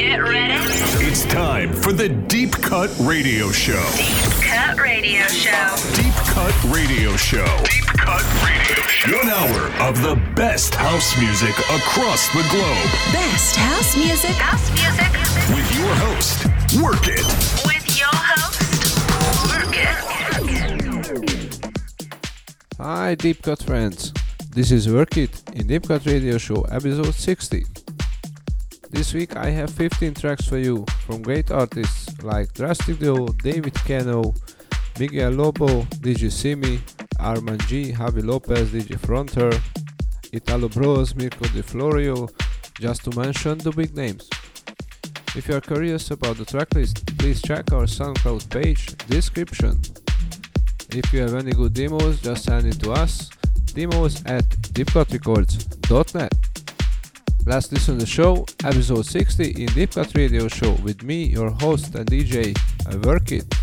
Get ready. It's time for the Deep Cut Radio Show. Deep Cut Radio Show. Deep Cut Radio Show. Deep Cut Radio Show. One hour of the best house music across the globe Best house music. House music with your host, Work It. with your host, Work It. Hi, Deep Cut friends. This is Work It in Deep Cut Radio Show episode 60. This week I have 15 tracks for you from great artists like Drastic Duo, David Cano, Miguel Lobo, DJ Simi, Arman G, Javi Lopez, DJ Fronter, Italo Bros, Mirko De Florio, just to mention the big names. If you are curious about the tracklist, please check our SoundCloud page description. If you have any good demos, just send it to us. Demos at deepcutrecords.net. Let's listen to the show, episode 60 in Deep Cut Radio Show with me, your host and DJ, I Work It.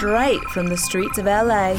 Straight from the streets of LA.